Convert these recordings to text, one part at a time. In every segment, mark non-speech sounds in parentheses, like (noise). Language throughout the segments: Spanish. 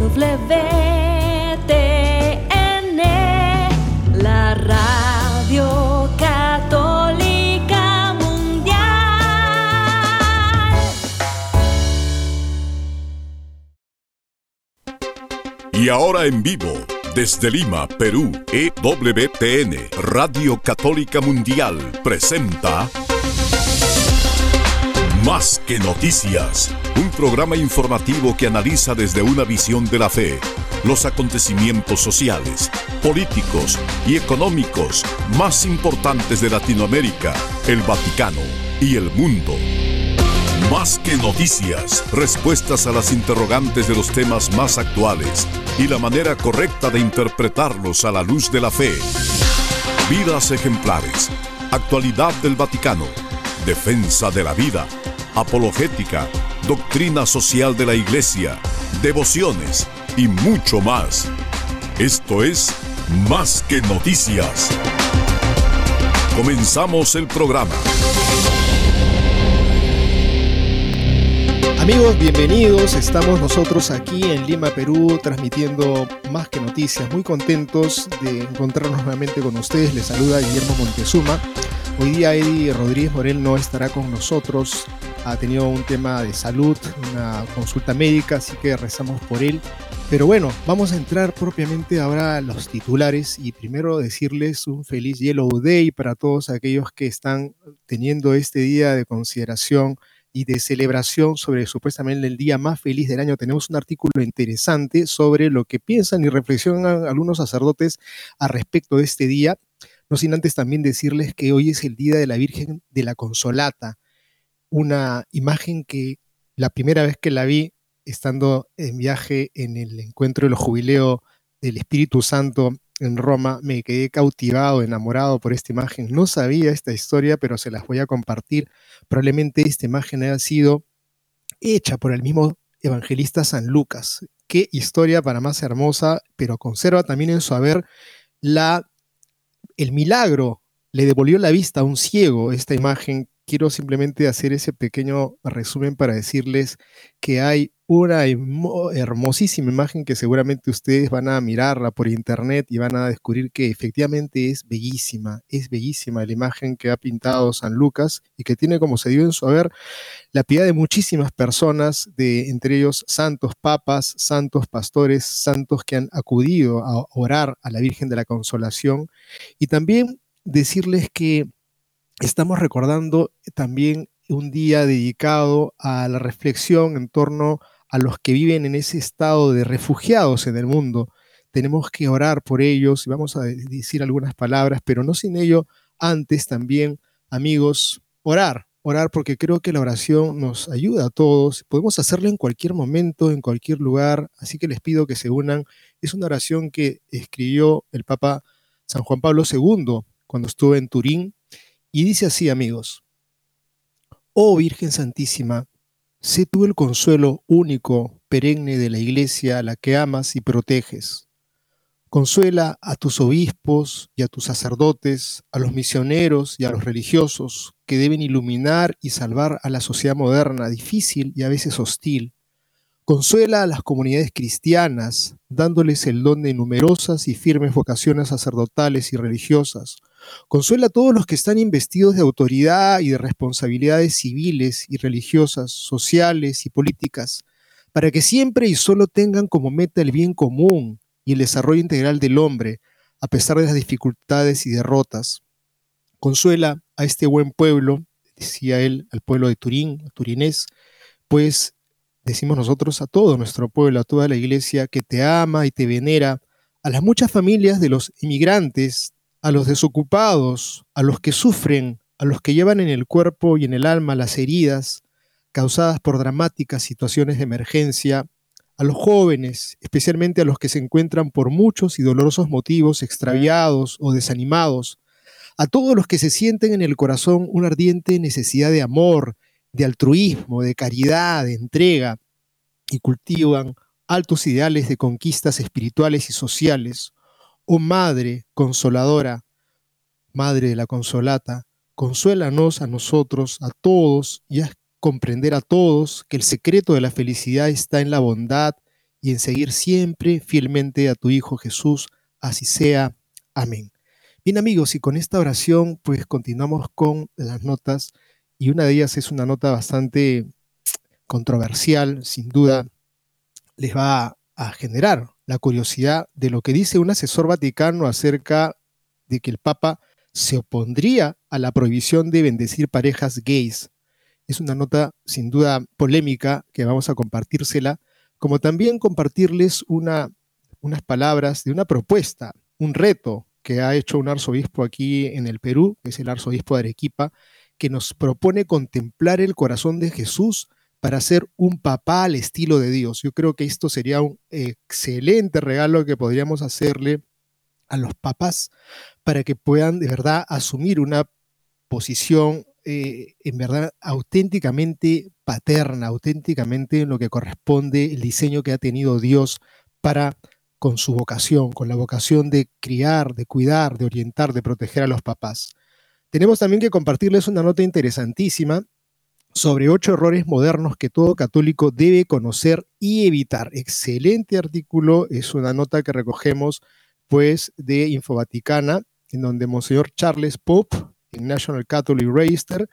WTN, la radio católica mundial. Y ahora en vivo, desde Lima, Perú, EWTN, Radio Católica Mundial, presenta Más que Noticias, un programa informativo que analiza desde una visión de la fe los acontecimientos sociales, políticos y económicos más importantes de Latinoamérica, el Vaticano y el mundo. Más que noticias, respuestas a las interrogantes de los temas más actuales y la manera correcta de interpretarlos a la luz de la fe. Vidas ejemplares, actualidad del Vaticano, defensa de la vida, apologética, doctrina social de la Iglesia, devociones y mucho más. Esto es Más que noticias. Comenzamos el programa. Amigos, bienvenidos. Estamos nosotros aquí en Lima, Perú, transmitiendo más que noticias. Muy contentos de encontrarnos nuevamente con ustedes. Les saluda Guillermo Montezuma. Hoy día Eddie Rodríguez Morel no estará con nosotros. Ha tenido un tema de salud, una consulta médica, así que rezamos por él. Pero bueno, vamos a entrar propiamente ahora a los titulares y primero decirles un feliz Yellow Day para todos aquellos que están teniendo este día de consideración y de celebración sobre supuestamente el día más feliz del año. Tenemos un artículo interesante sobre lo que piensan y reflexionan algunos sacerdotes a respecto de este día. No sin antes también decirles que hoy es el Día de la Virgen de la Consolata, una imagen que la primera vez que la vi estando en viaje en el encuentro de los jubileos del Espíritu Santo en Roma, me quedé cautivado, enamorado por esta imagen. No sabía esta historia, pero se las voy a compartir. Probablemente esta imagen haya sido hecha por el mismo evangelista San Lucas. Qué historia para más hermosa, pero conserva también en su haber la, el milagro. Le devolvió la vista a un ciego esta imagen. Quiero simplemente hacer ese pequeño resumen para decirles que hay una hermosísima imagen que seguramente ustedes van a mirarla por internet y van a descubrir que efectivamente es bellísima, es bellísima la imagen que ha pintado San Lucas y que tiene como se dio en su haber la piedad de muchísimas personas, de entre ellos santos papas, santos pastores, santos que han acudido a orar a la Virgen de la Consolación. Y también decirles que estamos recordando también un día dedicado a la reflexión en torno a los que viven en ese estado de refugiados en el mundo. Tenemos que orar por ellos y vamos a decir algunas palabras, pero no sin ello, antes también, amigos, orar, orar porque creo que la oración nos ayuda a todos. Podemos hacerla en cualquier momento, en cualquier lugar, así que les pido que se unan. Es una oración que escribió el Papa San Juan Pablo II cuando estuvo en Turín y dice así, amigos. Oh Virgen Santísima, Sé tú el consuelo único, perenne de la Iglesia a la que amas y proteges. Consuela a tus obispos y a tus sacerdotes, a los misioneros y a los religiosos que deben iluminar y salvar a la sociedad moderna, difícil y a veces hostil. Consuela a las comunidades cristianas, dándoles el don de numerosas y firmes vocaciones sacerdotales y religiosas, Consuela a todos los que están investidos de autoridad y de responsabilidades civiles y religiosas, sociales y políticas, para que siempre y solo tengan como meta el bien común y el desarrollo integral del hombre, a pesar de las dificultades y derrotas. Consuela a este buen pueblo, decía él, al pueblo de Turín, turinés, pues decimos nosotros a todo nuestro pueblo, a toda la iglesia que te ama y te venera, a las muchas familias de los inmigrantes a los desocupados, a los que sufren, a los que llevan en el cuerpo y en el alma las heridas causadas por dramáticas situaciones de emergencia, a los jóvenes, especialmente a los que se encuentran por muchos y dolorosos motivos extraviados o desanimados, a todos los que se sienten en el corazón una ardiente necesidad de amor, de altruismo, de caridad, de entrega, y cultivan altos ideales de conquistas espirituales y sociales, Oh Madre consoladora, Madre de la Consolata, consuélanos a nosotros, a todos, y haz comprender a todos que el secreto de la felicidad está en la bondad y en seguir siempre fielmente a tu Hijo Jesús. Así sea. Amén. Bien amigos, y con esta oración pues continuamos con las notas y una de ellas es una nota bastante controversial, sin duda les va a generar la curiosidad de lo que dice un asesor vaticano acerca de que el Papa se opondría a la prohibición de bendecir parejas gays. Es una nota sin duda polémica que vamos a compartírsela, como también compartirles una, unas palabras de una propuesta, un reto que ha hecho un arzobispo aquí en el Perú, que es el arzobispo de Arequipa, que nos propone contemplar el corazón de Jesús para ser un papá al estilo de Dios. Yo creo que esto sería un excelente regalo que podríamos hacerle a los papás para que puedan de verdad asumir una posición eh, en verdad auténticamente paterna, auténticamente en lo que corresponde el diseño que ha tenido Dios para con su vocación, con la vocación de criar, de cuidar, de orientar, de proteger a los papás. Tenemos también que compartirles una nota interesantísima sobre ocho errores modernos que todo católico debe conocer y evitar. Excelente artículo, es una nota que recogemos pues de Infovaticana, en donde Monseñor Charles Pope, en National Catholic Register,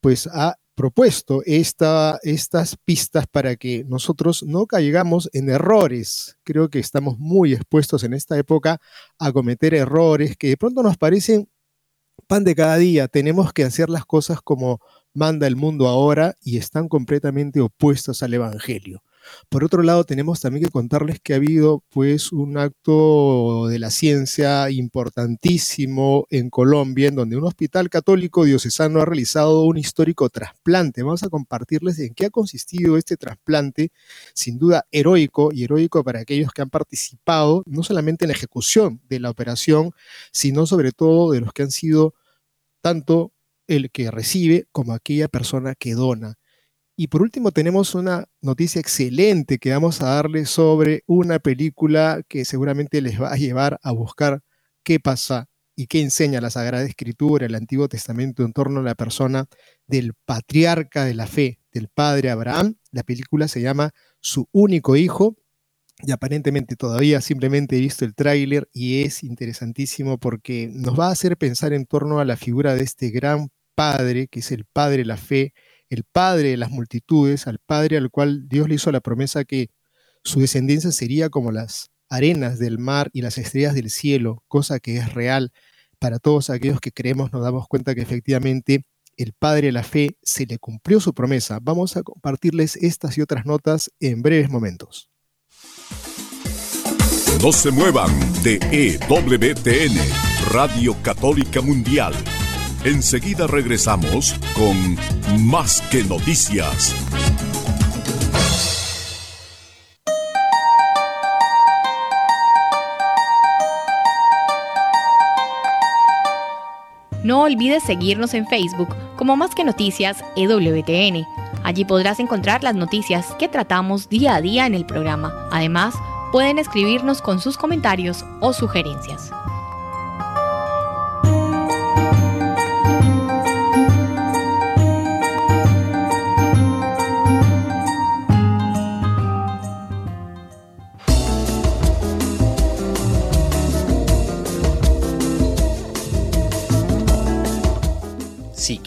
pues ha propuesto esta, estas pistas para que nosotros no caigamos en errores. Creo que estamos muy expuestos en esta época a cometer errores que de pronto nos parecen pan de cada día. Tenemos que hacer las cosas como manda el mundo ahora y están completamente opuestos al Evangelio. Por otro lado, tenemos también que contarles que ha habido pues un acto de la ciencia importantísimo en Colombia, en donde un hospital católico diocesano ha realizado un histórico trasplante. Vamos a compartirles en qué ha consistido este trasplante, sin duda heroico y heroico para aquellos que han participado, no solamente en la ejecución de la operación, sino sobre todo de los que han sido tanto el que recibe como aquella persona que dona. Y por último tenemos una noticia excelente que vamos a darles sobre una película que seguramente les va a llevar a buscar qué pasa y qué enseña la Sagrada Escritura, el Antiguo Testamento en torno a la persona del patriarca de la fe, del padre Abraham. La película se llama Su único hijo y aparentemente todavía simplemente he visto el tráiler y es interesantísimo porque nos va a hacer pensar en torno a la figura de este gran padre, que es el padre de la fe, el Padre de las multitudes, al Padre al cual Dios le hizo la promesa que su descendencia sería como las arenas del mar y las estrellas del cielo, cosa que es real para todos aquellos que creemos, nos damos cuenta que efectivamente el Padre de la Fe se le cumplió su promesa. Vamos a compartirles estas y otras notas en breves momentos. No se muevan de EWTN, Radio Católica Mundial Enseguida regresamos con Más que Noticias. No olvides seguirnos en Facebook como Más que Noticias EWTN. Allí podrás encontrar las noticias que tratamos día a día en el programa. Además, pueden escribirnos con sus comentarios o sugerencias.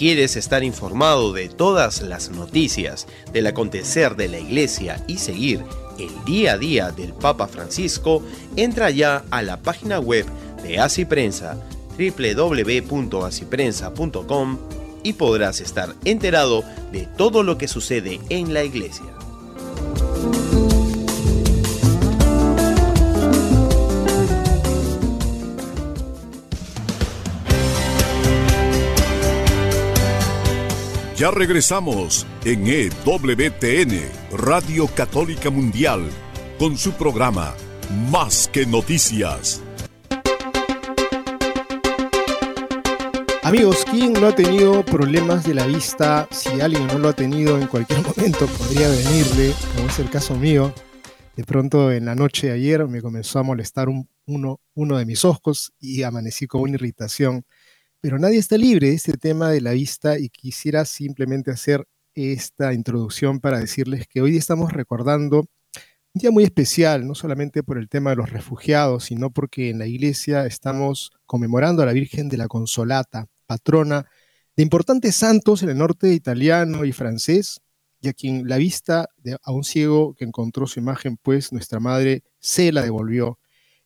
Quieres estar informado de todas las noticias del acontecer de la iglesia y seguir el día a día del Papa Francisco, entra ya a la página web de Así Prensa y podrás estar enterado de todo lo que sucede en la iglesia. Ya regresamos en EWTN, Radio Católica Mundial, con su programa Más que Noticias. Amigos, ¿quién no ha tenido problemas de la vista? Si alguien no lo ha tenido en cualquier (laughs) momento, podría venirle, como es el caso mío. De pronto en la noche de ayer me comenzó a molestar uno, uno de mis ojos y amanecí con una irritación pero nadie está libre de este tema de la vista y quisiera simplemente hacer esta introducción para decirles que hoy estamos recordando Un día muy especial, no solamente por el tema de los refugiados, sino porque en la iglesia estamos conmemorando a la Virgen de la Consolata, patrona de importantes santos en el norte italiano y francés, y a quien la vista de, a un ciego que encontró su imagen, pues nuestra madre se la devolvió.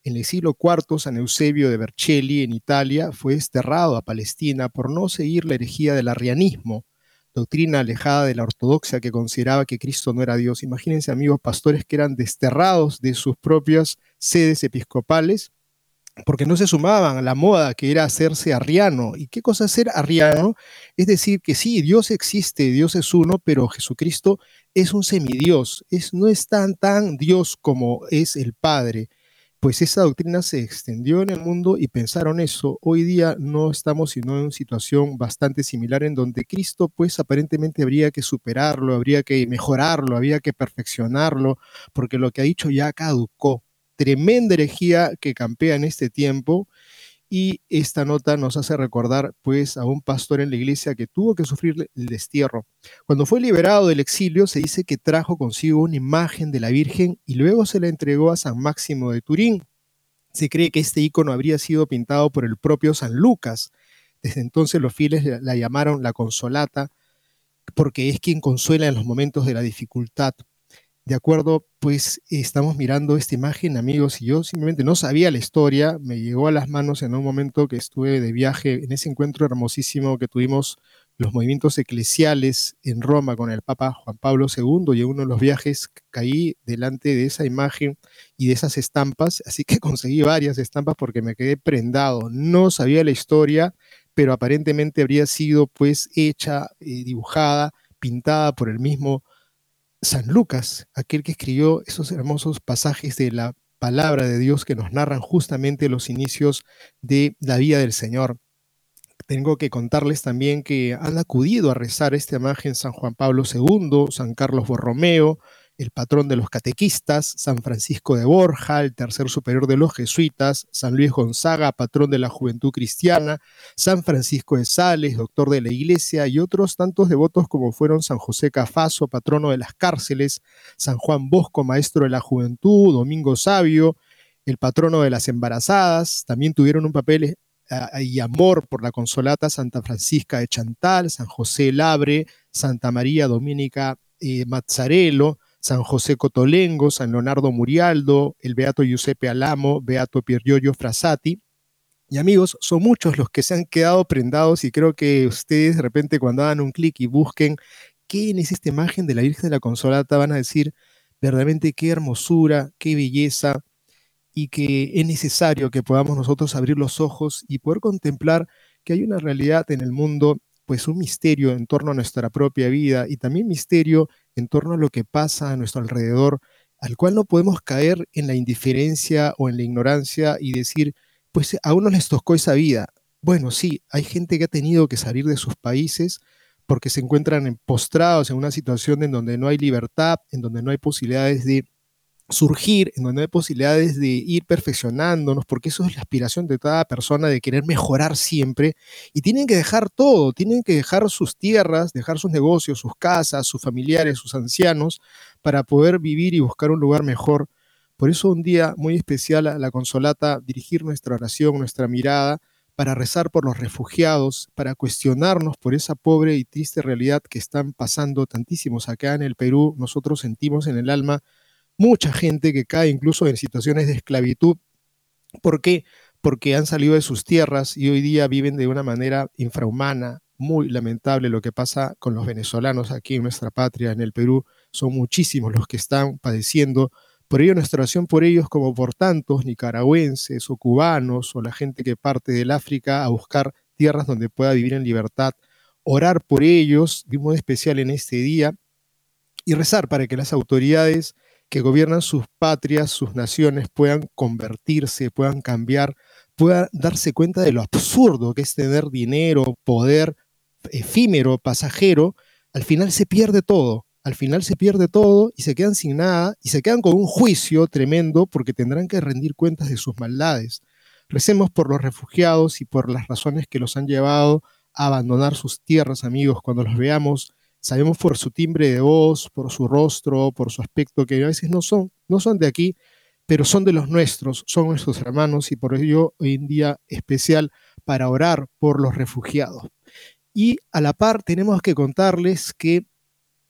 En el siglo IV, San Eusebio de Vercelli, en Italia, fue desterrado a Palestina por no seguir la herejía del arrianismo, doctrina alejada de la ortodoxia que consideraba que Cristo no era Dios. Imagínense, amigos pastores que eran desterrados de sus propias sedes episcopales porque no se sumaban a la moda que era hacerse arriano. ¿Y qué cosa es ser arriano? Es decir, que sí, Dios existe, Dios es uno, pero Jesucristo es un semidios, es, no es tan, tan Dios como es el Padre pues esa doctrina se extendió en el mundo y pensaron eso. Hoy día no estamos sino en una situación bastante similar en donde Cristo pues aparentemente habría que superarlo, habría que mejorarlo, habría que perfeccionarlo, porque lo que ha dicho ya caducó. Tremenda herejía que campea en este tiempo y esta nota nos hace recordar pues a un pastor en la iglesia que tuvo que sufrir el destierro. Cuando fue liberado del exilio se dice que trajo consigo una imagen de la Virgen y luego se la entregó a San Máximo de Turín. Se cree que este icono habría sido pintado por el propio San Lucas. Desde entonces los fieles la llamaron la Consolata porque es quien consuela en los momentos de la dificultad de acuerdo, pues estamos mirando esta imagen, amigos, y yo simplemente no sabía la historia, me llegó a las manos en un momento que estuve de viaje en ese encuentro hermosísimo que tuvimos los movimientos eclesiales en Roma con el Papa Juan Pablo II y en uno de los viajes caí delante de esa imagen y de esas estampas, así que (laughs) conseguí varias estampas porque me quedé prendado, no sabía la historia, pero aparentemente habría sido pues hecha, eh, dibujada, pintada por el mismo San Lucas, aquel que escribió esos hermosos pasajes de la palabra de Dios que nos narran justamente los inicios de la vida del Señor. Tengo que contarles también que han acudido a rezar esta imagen San Juan Pablo II, San Carlos Borromeo, el patrón de los catequistas, San Francisco de Borja, el tercer superior de los jesuitas, San Luis Gonzaga, patrón de la juventud cristiana, San Francisco de Sales, doctor de la iglesia, y otros tantos devotos como fueron San José Cafaso, patrono de las cárceles, San Juan Bosco, maestro de la juventud, Domingo Sabio, el patrono de las embarazadas, también tuvieron un papel eh, y amor por la consolata Santa Francisca de Chantal, San José Labre, Santa María Dominica eh, Mazzarello, San José Cotolengo, San Leonardo Murialdo, el Beato Giuseppe Alamo, Beato Piergiorgio Frassati. Y amigos, son muchos los que se han quedado prendados y creo que ustedes de repente cuando hagan un clic y busquen quién es esta imagen de la Virgen de la Consolata van a decir verdaderamente qué hermosura, qué belleza y que es necesario que podamos nosotros abrir los ojos y poder contemplar que hay una realidad en el mundo pues un misterio en torno a nuestra propia vida y también misterio en torno a lo que pasa a nuestro alrededor, al cual no podemos caer en la indiferencia o en la ignorancia y decir, pues a uno les tocó esa vida. Bueno, sí, hay gente que ha tenido que salir de sus países porque se encuentran postrados en una situación en donde no hay libertad, en donde no hay posibilidades de surgir, en donde hay posibilidades de ir perfeccionándonos, porque eso es la aspiración de toda persona de querer mejorar siempre, y tienen que dejar todo, tienen que dejar sus tierras, dejar sus negocios, sus casas, sus familiares, sus ancianos, para poder vivir y buscar un lugar mejor. Por eso un día muy especial a la consolata, dirigir nuestra oración, nuestra mirada, para rezar por los refugiados, para cuestionarnos por esa pobre y triste realidad que están pasando tantísimos acá en el Perú. Nosotros sentimos en el alma mucha gente que cae incluso en situaciones de esclavitud. ¿Por qué? Porque han salido de sus tierras y hoy día viven de una manera infrahumana, muy lamentable lo que pasa con los venezolanos aquí en nuestra patria, en el Perú. Son muchísimos los que están padeciendo. Por ello, nuestra oración por ellos, como por tantos nicaragüenses o cubanos o la gente que parte del África a buscar tierras donde pueda vivir en libertad, orar por ellos de un modo especial en este día y rezar para que las autoridades que gobiernan sus patrias, sus naciones, puedan convertirse, puedan cambiar, puedan darse cuenta de lo absurdo que es tener dinero, poder efímero, pasajero, al final se pierde todo. Al final se pierde todo y se quedan sin nada y se quedan con un juicio tremendo porque tendrán que rendir cuentas de sus maldades. Recemos por los refugiados y por las razones que los han llevado a abandonar sus tierras, amigos. Cuando los veamos sabemos por su timbre de voz, por su rostro, por su aspecto, que a veces no son, no son de aquí, pero son de los nuestros, son nuestros hermanos y por ello hoy en día especial para orar por los refugiados. Y a la par tenemos que contarles que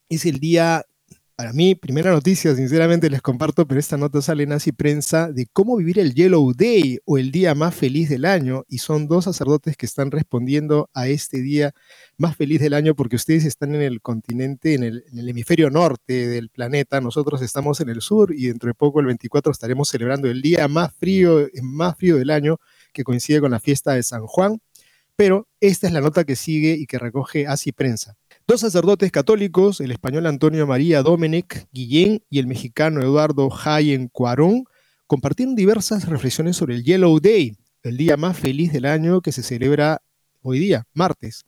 es el día para mí, primera noticia, sinceramente les comparto, pero esta nota sale en Así Prensa de cómo vivir el Yellow Day o el día más feliz del año. Y son dos sacerdotes que están respondiendo a este día más feliz del año porque ustedes están en el continente, en el, hemisferio norte del planeta. Nosotros estamos en el sur y dentro de poco, el 24, estaremos celebrando el día más frío, más frío del año que coincide con la fiesta de San Juan. Pero esta es la nota que sigue y que recoge Así Prensa. Dos sacerdotes católicos, el español Antonio María Domenech Guillén y el mexicano Eduardo Jayen Cuarón, compartieron diversas reflexiones sobre el Yellow Day, el día más feliz del año que se celebra hoy día, martes.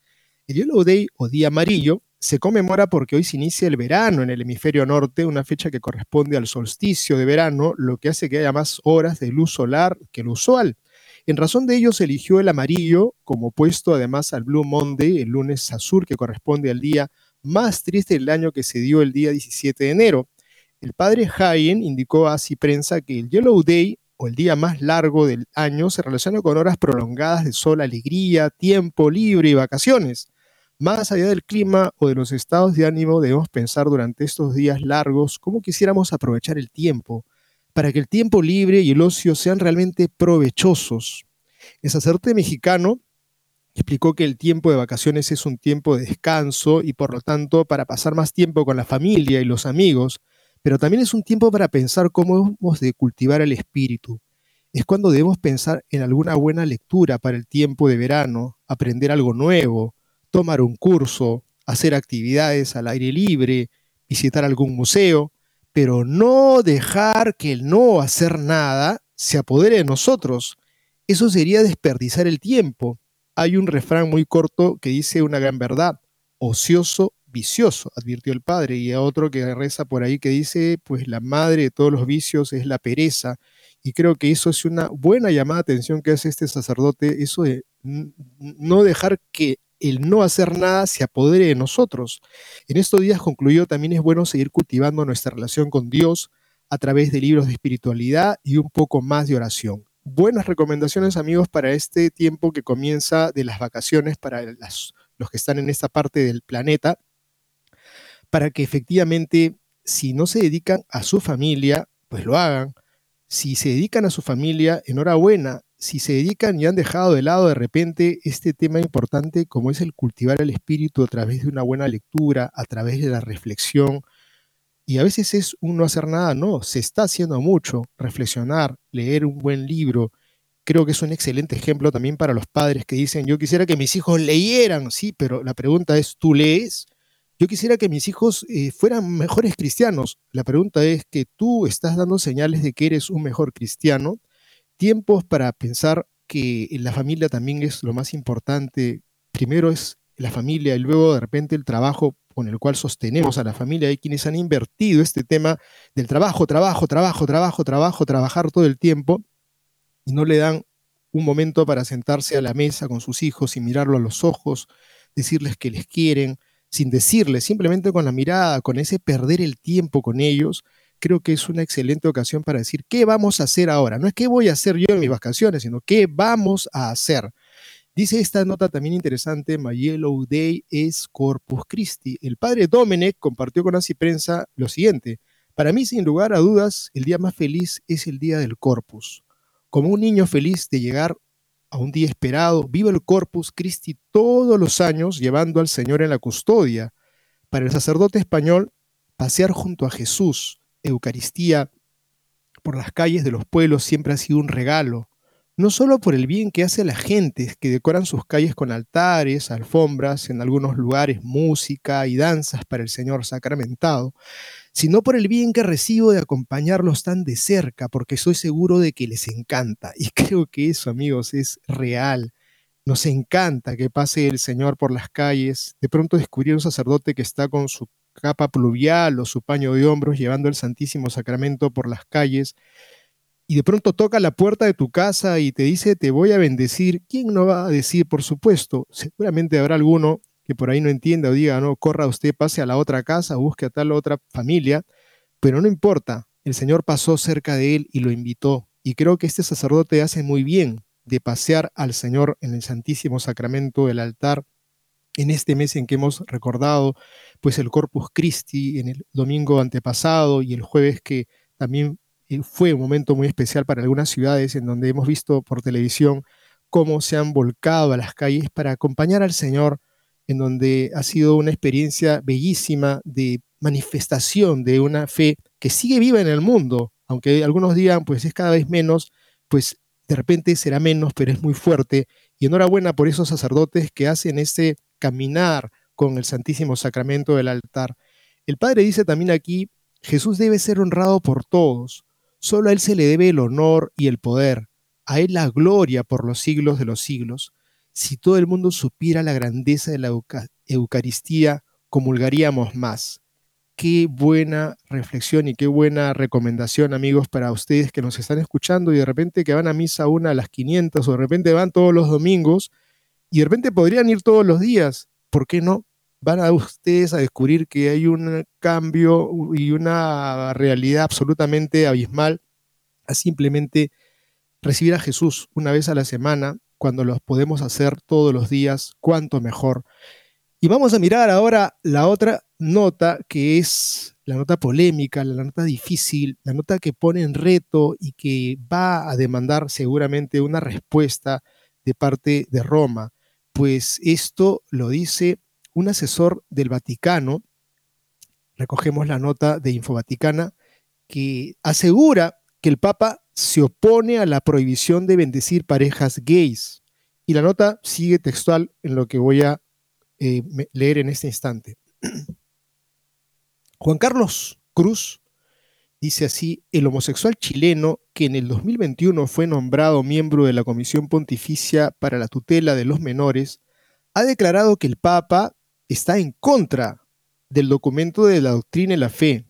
El Yellow Day o Día Amarillo se conmemora porque hoy se inicia el verano en el hemisferio norte, una fecha que corresponde al solsticio de verano, lo que hace que haya más horas de luz solar que el usual. En razón de ello se eligió el amarillo como opuesto además al Blue Monday, el lunes azul que corresponde al día más triste del año que se dio el día 17 de enero. El padre Hayen indicó a Prensa que el Yellow Day o el día más largo del año se relaciona con horas prolongadas de sol, alegría, tiempo libre y vacaciones. Más allá del clima o de los estados de ánimo, debemos pensar durante estos días largos cómo quisiéramos aprovechar el tiempo, para que el tiempo libre y el ocio sean realmente provechosos. El sacerdote mexicano explicó que el tiempo de vacaciones es un tiempo de descanso y por lo tanto para pasar más tiempo con la familia y los amigos, pero también es un tiempo para pensar cómo hemos de cultivar el espíritu. Es cuando debemos pensar en alguna buena lectura para el tiempo de verano, aprender algo nuevo, tomar un curso, hacer actividades al aire libre, visitar algún museo, pero no dejar que el no hacer nada se apodere de nosotros. Eso sería desperdiciar el tiempo. Hay un refrán muy corto que dice una gran verdad, ocioso, vicioso, advirtió el padre, y a otro que reza por ahí que dice, pues la madre de todos los vicios es la pereza. Y creo que eso es una buena llamada de atención que hace este sacerdote, eso de no dejar que el no hacer nada se apodere de nosotros. En estos días concluyó, también es bueno seguir cultivando nuestra relación con Dios a través de libros de espiritualidad y un poco más de oración. Buenas recomendaciones amigos para este tiempo que comienza de las vacaciones para los que están en esta parte del planeta, para que efectivamente si no se dedican a su familia, pues lo hagan. Si se dedican a su familia, enhorabuena, si se dedican y han dejado de lado de repente este tema importante como es el cultivar el espíritu a través de una buena lectura, a través de la reflexión, y a veces es un no hacer nada, no, se está haciendo mucho, reflexionar, leer un buen libro, creo que es un excelente ejemplo también para los padres que dicen, yo quisiera que mis hijos leyeran, sí, pero la pregunta es, ¿tú lees? Yo quisiera que mis hijos eh, fueran mejores cristianos. La pregunta es que tú estás dando señales de que eres un mejor cristiano tiempos para pensar que la familia también es lo más importante. Primero es la familia y luego de repente el trabajo con el cual sostenemos a la familia. Hay quienes han invertido este tema del trabajo, trabajo, trabajo, trabajo, trabajo, trabajar todo el tiempo y no le dan un momento para sentarse a la mesa con sus hijos y mirarlo a los ojos, decirles que les quieren, sin decirles, simplemente con la mirada, con ese perder el tiempo con ellos, creo que es una excelente ocasión para decir qué vamos a hacer ahora. No es qué voy a hacer yo en mis vacaciones, sino qué vamos a hacer. Dice esta nota también interesante, My Yellow Day es Corpus Christi. El padre Domenech compartió con Así Prensa lo siguiente. Para mí, sin lugar a dudas, el día más feliz es el día del Corpus. Como un niño feliz de llegar a un día esperado, vivo el Corpus Christi todos los años llevando al Señor en la custodia. Para el sacerdote español, pasear junto a Jesús, Eucaristía por las calles de los pueblos siempre ha sido un regalo, no solo por el bien que hace a la gente que decoran sus calles con altares, alfombras, en algunos lugares música y danzas para el Señor sacramentado, sino por el bien que recibo de acompañarlos tan de cerca, porque soy seguro de que les encanta. Y (laughs) creo que eso, amigos, es real. Nos encanta que pase el Señor por las calles, de pronto descubrir un sacerdote que está con su capa pluvial o su paño de hombros llevando el Santísimo Sacramento por las calles y de pronto toca la puerta de tu casa y te dice te voy a bendecir, ¿quién no va a decir, por supuesto? Seguramente habrá alguno que por ahí no entienda o diga, no, corra usted, pase a la otra casa, busque a tal otra familia, pero no importa, el Señor pasó cerca de él y lo invitó. Y creo que este sacerdote hace muy bien de pasear al Señor en el Santísimo Sacramento del altar en este mes en que hemos recordado pues el Corpus Christi en el domingo antepasado y el jueves que también eh, fue un momento muy especial para algunas ciudades en donde hemos visto por televisión cómo se han volcado a las calles para acompañar al Señor, en donde ha sido una experiencia bellísima de manifestación de una fe que sigue viva en el mundo, aunque algunos digan pues es cada vez menos, pues de repente será menos, pero es muy fuerte. Y enhorabuena por esos sacerdotes que hacen ese caminar con el Santísimo Sacramento del altar. El Padre dice también aquí, Jesús debe ser honrado por todos, solo a Él se le debe el honor y el poder, a Él la gloria por los siglos de los siglos. Si todo el mundo supiera la grandeza de la Eucaristía, comulgaríamos más. Qué buena reflexión y qué buena recomendación, amigos, para ustedes que nos están escuchando y de repente que van a misa una a las 500 o de repente van todos los domingos y de repente podrían ir todos los días. ¿Por qué no? Van a ustedes a descubrir que hay un cambio y una realidad absolutamente abismal a simplemente recibir a Jesús una vez a la semana, cuando los podemos hacer todos los días, cuánto mejor. Y vamos a mirar ahora la otra nota que es la nota polémica, la nota difícil, la nota que pone en reto y que va a demandar seguramente una respuesta de parte de Roma. Pues esto lo dice un asesor del Vaticano, recogemos la nota de Infovaticana, que asegura que el Papa se opone a la prohibición de bendecir parejas gays. Y la nota sigue textual en lo que voy a eh, leer en este instante. (clears throat) Juan Carlos Cruz dice así, el homosexual chileno que en el 2021 fue nombrado miembro de la Comisión Pontificia para la Tutela de los Menores, ha declarado que el Papa está en contra del documento de la doctrina y la fe,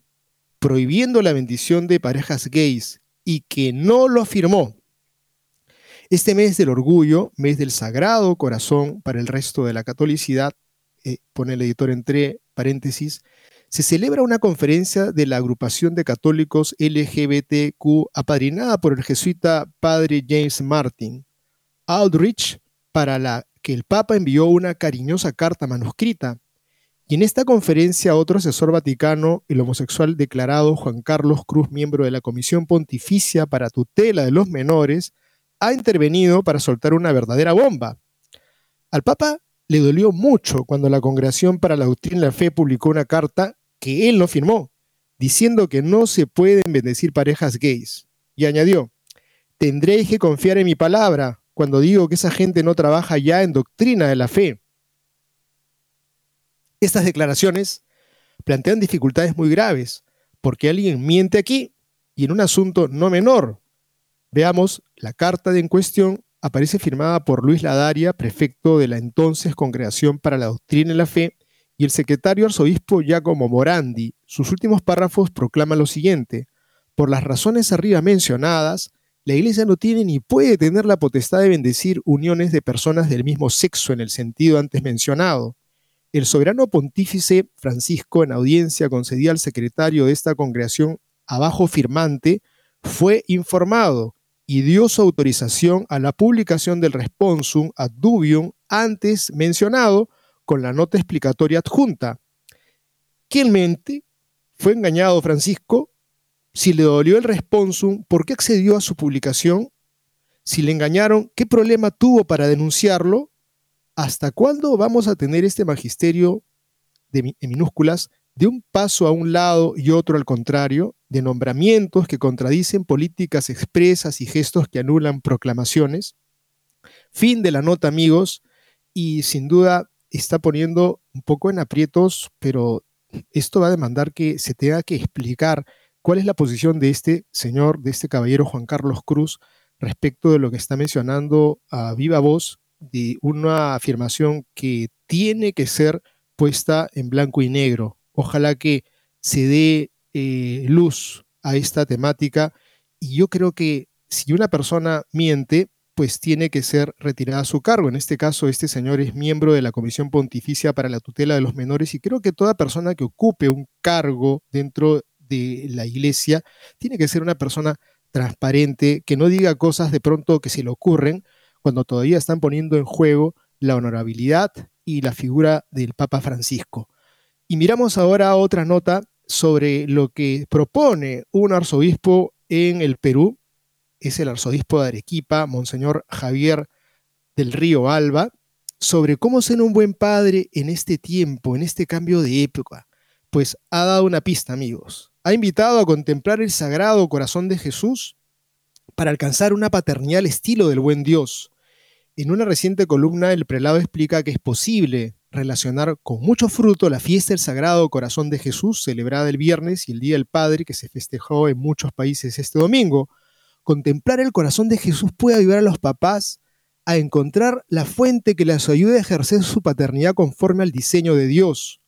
prohibiendo la bendición de parejas gays y que no lo afirmó. Este mes del orgullo, mes del sagrado corazón para el resto de la catolicidad, eh, pone el editor entre paréntesis, se celebra una conferencia de la agrupación de católicos LGBTQ apadrinada por el jesuita padre James Martin Aldrich, para la que el Papa envió una cariñosa carta manuscrita. Y en esta conferencia otro asesor vaticano, el homosexual declarado Juan Carlos Cruz, miembro de la Comisión Pontificia para Tutela de los Menores, ha intervenido para soltar una verdadera bomba. Al Papa le dolió mucho cuando la Congregación para la Doctrina y la Fe publicó una carta que él no firmó, diciendo que no se pueden bendecir parejas gays. Y añadió, tendréis que confiar en mi palabra cuando digo que esa gente no trabaja ya en doctrina de la fe. Estas declaraciones plantean dificultades muy graves, porque alguien miente aquí y en un asunto no menor. Veamos la carta de en cuestión aparece firmada por Luis Ladaria, prefecto de la entonces Congregación para la Doctrina y la Fe, y el secretario arzobispo Giacomo Morandi. Sus últimos párrafos proclaman lo siguiente: Por las razones arriba mencionadas, la Iglesia no tiene ni puede tener la potestad de bendecir uniones de personas del mismo sexo en el sentido antes mencionado. El soberano pontífice Francisco, en audiencia concedida al secretario de esta congregación abajo firmante, fue informado y dio su autorización a la publicación del responsum ad dubium antes mencionado con la nota explicatoria adjunta. ¿Quién mente? ¿Fue engañado Francisco? Si le dolió el responsum, ¿por qué accedió a su publicación? Si le engañaron, ¿qué problema tuvo para denunciarlo? ¿Hasta cuándo vamos a tener este magisterio de, minúsculas de un paso a un lado y otro al contrario? de nombramientos que contradicen políticas expresas y gestos que anulan proclamaciones. Fin de la nota, amigos, y sin duda está poniendo un poco en aprietos, pero esto va a demandar que se tenga que explicar cuál es la posición de este señor, de este caballero Juan Carlos Cruz, respecto de lo que está mencionando a viva voz, de una afirmación que tiene que ser puesta en blanco y negro. Ojalá que se dé eh, luz a esta temática y yo creo que si una persona miente, pues tiene que ser retirada su cargo. En este caso, este señor es miembro de la Comisión Pontificia para la Tutela de los Menores y creo que toda persona que ocupe un cargo dentro de la iglesia tiene que ser una persona transparente, que no diga cosas de pronto que se le ocurren cuando todavía están poniendo en juego la honorabilidad y la figura del Papa Francisco. Y miramos ahora otra nota sobre lo que propone un arzobispo en el Perú, es el arzobispo de Arequipa, Monseñor Javier del Río Alba, sobre cómo ser un buen padre en este tiempo, en este cambio de época. Pues ha dado una pista, amigos. Ha invitado a contemplar el sagrado corazón de Jesús para alcanzar una paternidad estilo del buen Dios. En una reciente columna, el prelado explica que es posible relacionar con mucho fruto la fiesta del Sagrado Corazón de Jesús, celebrada el viernes, y el Día del Padre, que se festejó en muchos países este domingo, Contemplar el corazón de Jesús puede ayudar a los papás a encontrar la fuente que les ayude a ejercer su paternidad conforme al diseño de Dios.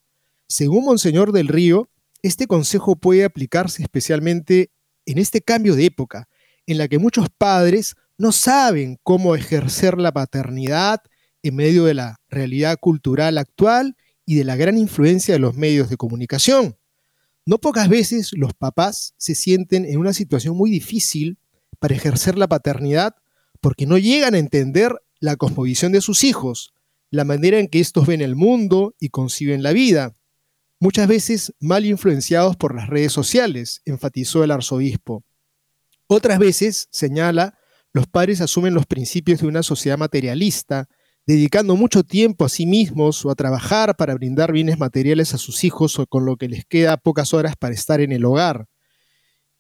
Según Monseñor del Río, este consejo puede aplicarse especialmente en este cambio de época, en la que muchos padres no saben cómo ejercer la paternidad en medio de la realidad cultural actual y de la gran influencia de los medios de comunicación. No pocas veces los papás se sienten en una situación muy difícil para ejercer la paternidad porque no llegan a entender la cosmovisión de sus hijos, la manera en que estos ven el mundo y conciben la vida, muchas veces mal influenciados por las redes sociales, enfatizó el arzobispo. Otras veces, señala, los padres asumen los principios de una sociedad materialista, dedicando mucho tiempo a sí mismos o a trabajar para brindar bienes materiales a sus hijos o con lo que les queda pocas horas para estar en el hogar.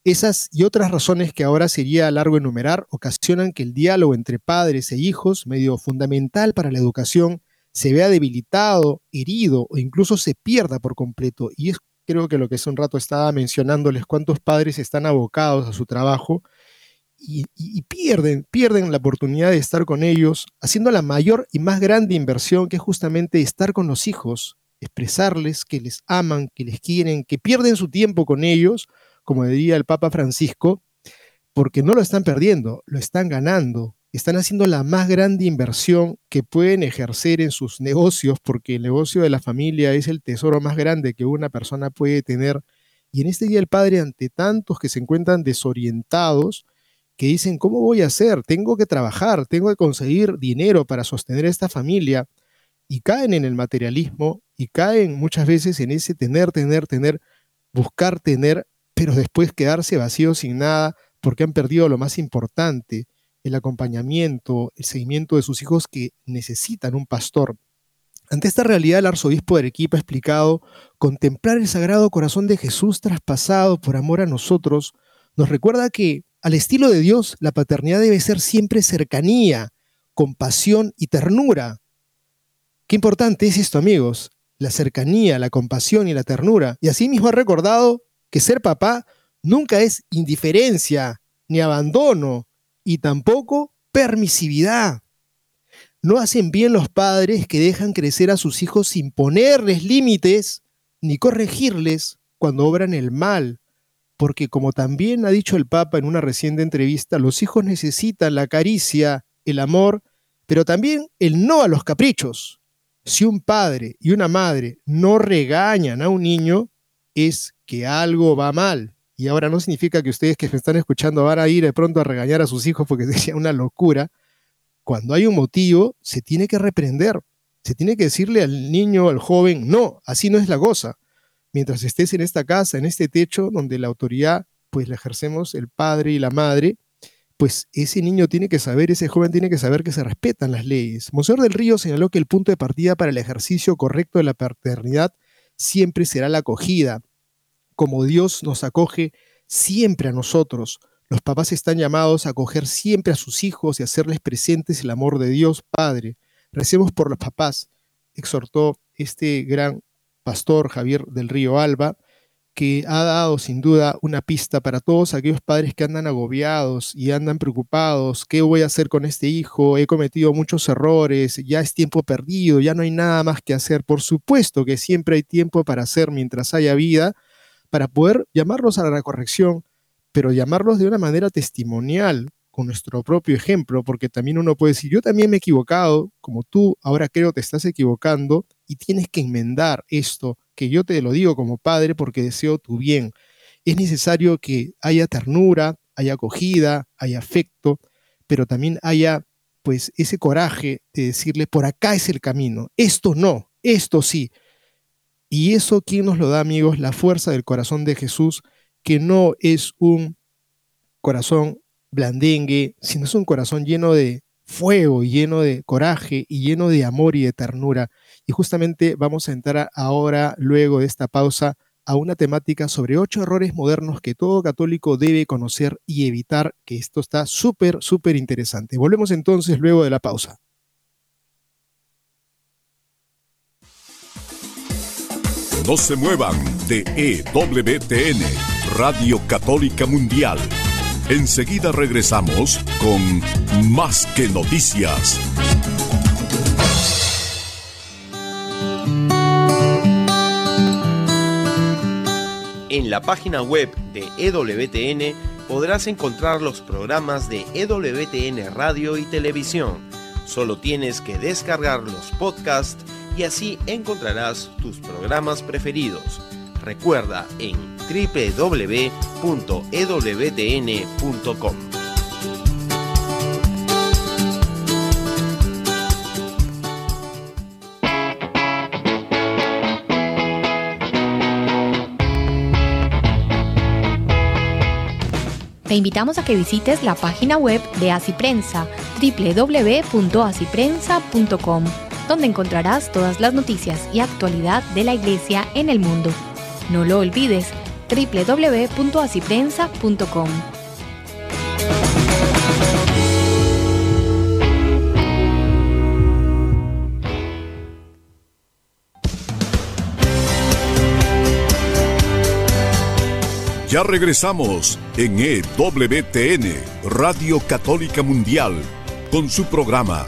Esas y otras razones que ahora sería largo enumerar ocasionan que el diálogo entre padres e hijos, medio fundamental para la educación, se vea debilitado, herido o incluso se pierda por completo. Y es creo que lo que hace un rato estaba mencionándoles, cuántos padres están abocados a su trabajo y, pierden, pierden la oportunidad de estar con ellos, haciendo la mayor y más grande inversión que es justamente estar con los hijos, expresarles que les aman, que les quieren, que pierden su tiempo con ellos como diría el Papa Francisco, porque no lo están perdiendo, lo están ganando. Están haciendo la más grande inversión que pueden ejercer en sus negocios, porque el negocio de la familia es el tesoro más grande que una persona puede tener. Y en este día el Padre, ante tantos que se encuentran desorientados, que dicen, ¿cómo voy a hacer? Tengo que trabajar, tengo que conseguir dinero para sostener esta familia. Y caen en el materialismo y caen muchas veces en ese tener, tener, tener, buscar tener pero después quedarse vacíos sin nada porque han perdido lo más importante, el acompañamiento, el seguimiento de sus hijos que necesitan un pastor. Ante esta realidad, el arzobispo de Arequipa ha explicado, contemplar el sagrado corazón de Jesús traspasado por amor a nosotros, nos recuerda que, al estilo de Dios, la paternidad debe ser siempre cercanía, compasión y ternura. Qué importante es esto, amigos, la cercanía, la compasión y la ternura. Y asimismo ha recordado que ser papá nunca es indiferencia ni abandono y tampoco permisividad. No hacen bien los padres que dejan crecer a sus hijos sin ponerles límites ni corregirles cuando obran el mal, porque como también ha dicho el Papa en una reciente entrevista, los hijos necesitan la caricia, el amor, pero también el no a los caprichos. Si un padre y una madre no regañan a un niño, es que algo va mal. Y ahora no significa que ustedes que me están escuchando van a ir de pronto a regañar a sus hijos porque (laughs) sería una locura. Cuando hay un motivo, se tiene que reprender. Se tiene que decirle al niño, al joven, no, así no es la cosa. Mientras estés en esta casa, en este techo, donde la autoridad, pues la ejercemos el padre y la madre, pues ese niño tiene que saber, ese joven tiene que saber que se respetan las leyes. Monseñor del Río señaló que el punto de partida para el ejercicio correcto de la paternidad siempre será la acogida. Como Dios nos acoge siempre a nosotros, los papás están llamados a acoger siempre a sus hijos y hacerles presentes el amor de Dios Padre. Recemos por los papás, exhortó este gran pastor Javier del Río Alba, que ha dado sin duda una pista para todos aquellos padres que andan agobiados y andan preocupados, ¿qué voy a hacer con este hijo? He cometido muchos errores, ya es tiempo perdido, ya no hay nada más que hacer. Por supuesto que siempre hay tiempo para hacer mientras haya vida, para poder llamarlos a la corrección, pero llamarlos de una manera testimonial, con nuestro propio ejemplo, porque también uno puede decir, yo también me he equivocado, como tú ahora creo te estás equivocando, y tienes que enmendar esto, que yo te lo digo como padre porque deseo tu bien. Es necesario que haya ternura, haya acogida, haya afecto, pero también haya pues ese coraje de decirle, por acá es el camino, esto no, esto sí. Y eso, ¿quién nos lo da, amigos? La fuerza del corazón de Jesús, que no es un corazón blandengue, sino es un corazón lleno de fuego, lleno de coraje y lleno de amor y de ternura. Y justamente vamos a entrar ahora, luego de esta pausa, a una temática sobre ocho errores modernos que todo católico debe conocer y evitar, que esto está súper, súper interesante. Volvemos entonces luego de la pausa. No se muevan de EWTN, Radio Católica Mundial. Enseguida regresamos con Más que Noticias. En la página web de EWTN podrás encontrar los programas de EWTN Radio y Televisión. Solo tienes que descargar los podcasts y así encontrarás tus programas preferidos. Recuerda en www.ewtn.com. Te invitamos a que visites la página web de Asiprensa, www.asiprensa.com, donde encontrarás todas las noticias y actualidad de la Iglesia en el mundo. No lo olvides, www.asiprensa.com. Ya regresamos en EWTN, Radio Católica Mundial, con su programa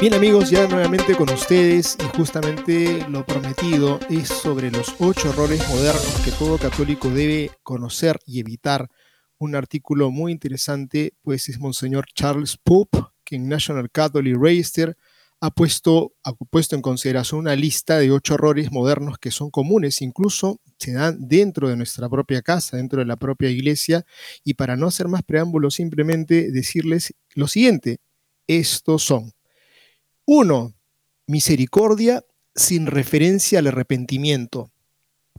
Bien amigos, ya nuevamente con ustedes y justamente lo prometido es sobre los ocho errores modernos que todo católico debe conocer y evitar. Un artículo muy interesante, pues es Monseñor Charles Pope, que en National Catholic Register ha puesto, ha puesto en consideración una lista de ocho errores modernos que son comunes, incluso se dan dentro de nuestra propia casa, dentro de la propia iglesia, y para no hacer más preámbulos, simplemente decirles lo siguiente, estos son uno, misericordia sin referencia al arrepentimiento.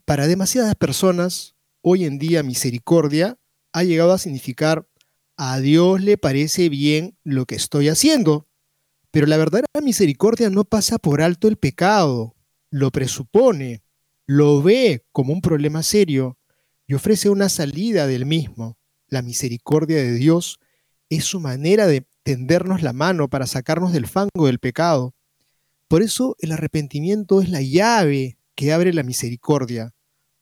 Para demasiadas personas, hoy en día misericordia ha llegado a significar a Dios le parece bien lo que estoy haciendo. Pero la verdadera misericordia no pasa por alto el pecado, lo presupone, lo ve como un problema serio y ofrece una salida del mismo. La misericordia de Dios es su manera de tendernos la mano para sacarnos del fango del pecado. Por eso el arrepentimiento es la llave que abre la misericordia,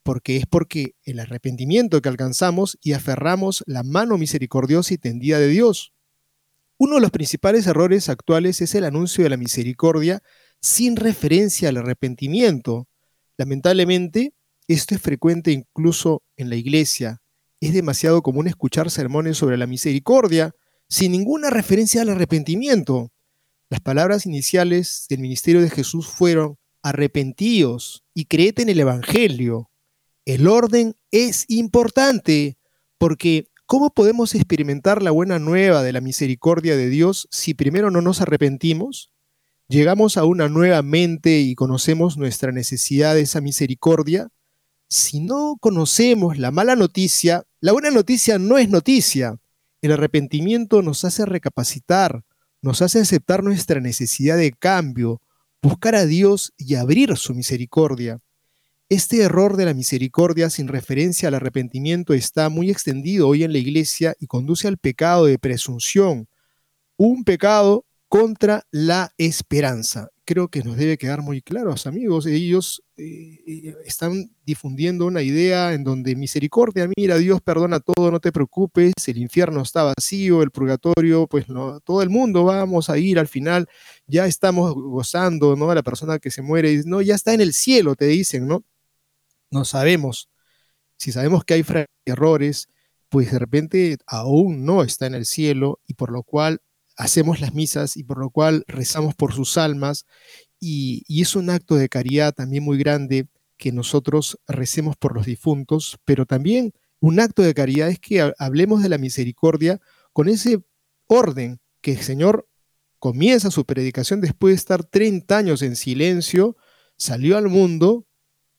porque es porque el arrepentimiento que alcanzamos y aferramos la mano misericordiosa y tendida de Dios. Uno de los principales errores actuales es el anuncio de la misericordia sin referencia al arrepentimiento. Lamentablemente, esto es frecuente incluso en la iglesia. Es demasiado común escuchar sermones sobre la misericordia, sin ninguna referencia al arrepentimiento. Las palabras iniciales del ministerio de Jesús fueron, arrepentíos y creed en el Evangelio. El orden es importante porque ¿cómo podemos experimentar la buena nueva de la misericordia de Dios si primero no nos arrepentimos? Llegamos a una nueva mente y conocemos nuestra necesidad de esa misericordia. Si no conocemos la mala noticia, la buena noticia no es noticia. El arrepentimiento nos hace recapacitar, nos hace aceptar nuestra necesidad de cambio, buscar a Dios y abrir su misericordia. Este error de la misericordia sin referencia al arrepentimiento está muy extendido hoy en la iglesia y conduce al pecado de presunción, un pecado contra la esperanza. Creo que nos debe quedar muy claro, amigos. Ellos eh, eh, están difundiendo una idea en donde misericordia, mira, Dios perdona todo, no te preocupes, el infierno está vacío, el purgatorio, pues no, todo el mundo vamos a ir al final, ya estamos gozando, ¿no? A la persona que se muere, no, ya está en el cielo, te dicen, ¿no? No sabemos. Si sabemos que hay errores, pues de repente aún no está en el cielo y por lo cual hacemos las misas y por lo cual rezamos por sus almas y, es un acto de caridad también muy grande que nosotros recemos por los difuntos, pero también un acto de caridad es que hablemos de la misericordia con ese orden que el Señor comienza su predicación después de estar 30 años en silencio, salió al mundo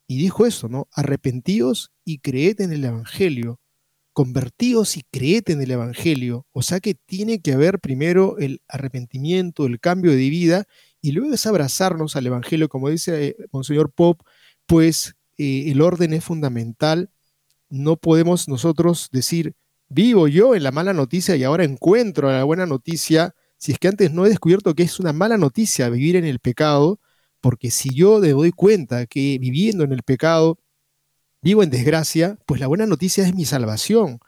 y dijo eso, ¿no? Arrepentíos y creed en el Evangelio convertíos y creed en el Evangelio. O sea que tiene que haber primero el arrepentimiento, el cambio de vida, y luego es abrazarnos al Evangelio, como dice eh, Monseñor Pop, pues eh, el orden es fundamental. No podemos nosotros decir, vivo yo en la mala noticia y ahora encuentro la buena noticia, si es que antes no he descubierto que es una mala noticia vivir en el pecado, porque si yo me doy cuenta que viviendo en el pecado vivo en desgracia, pues la buena noticia es mi salvación.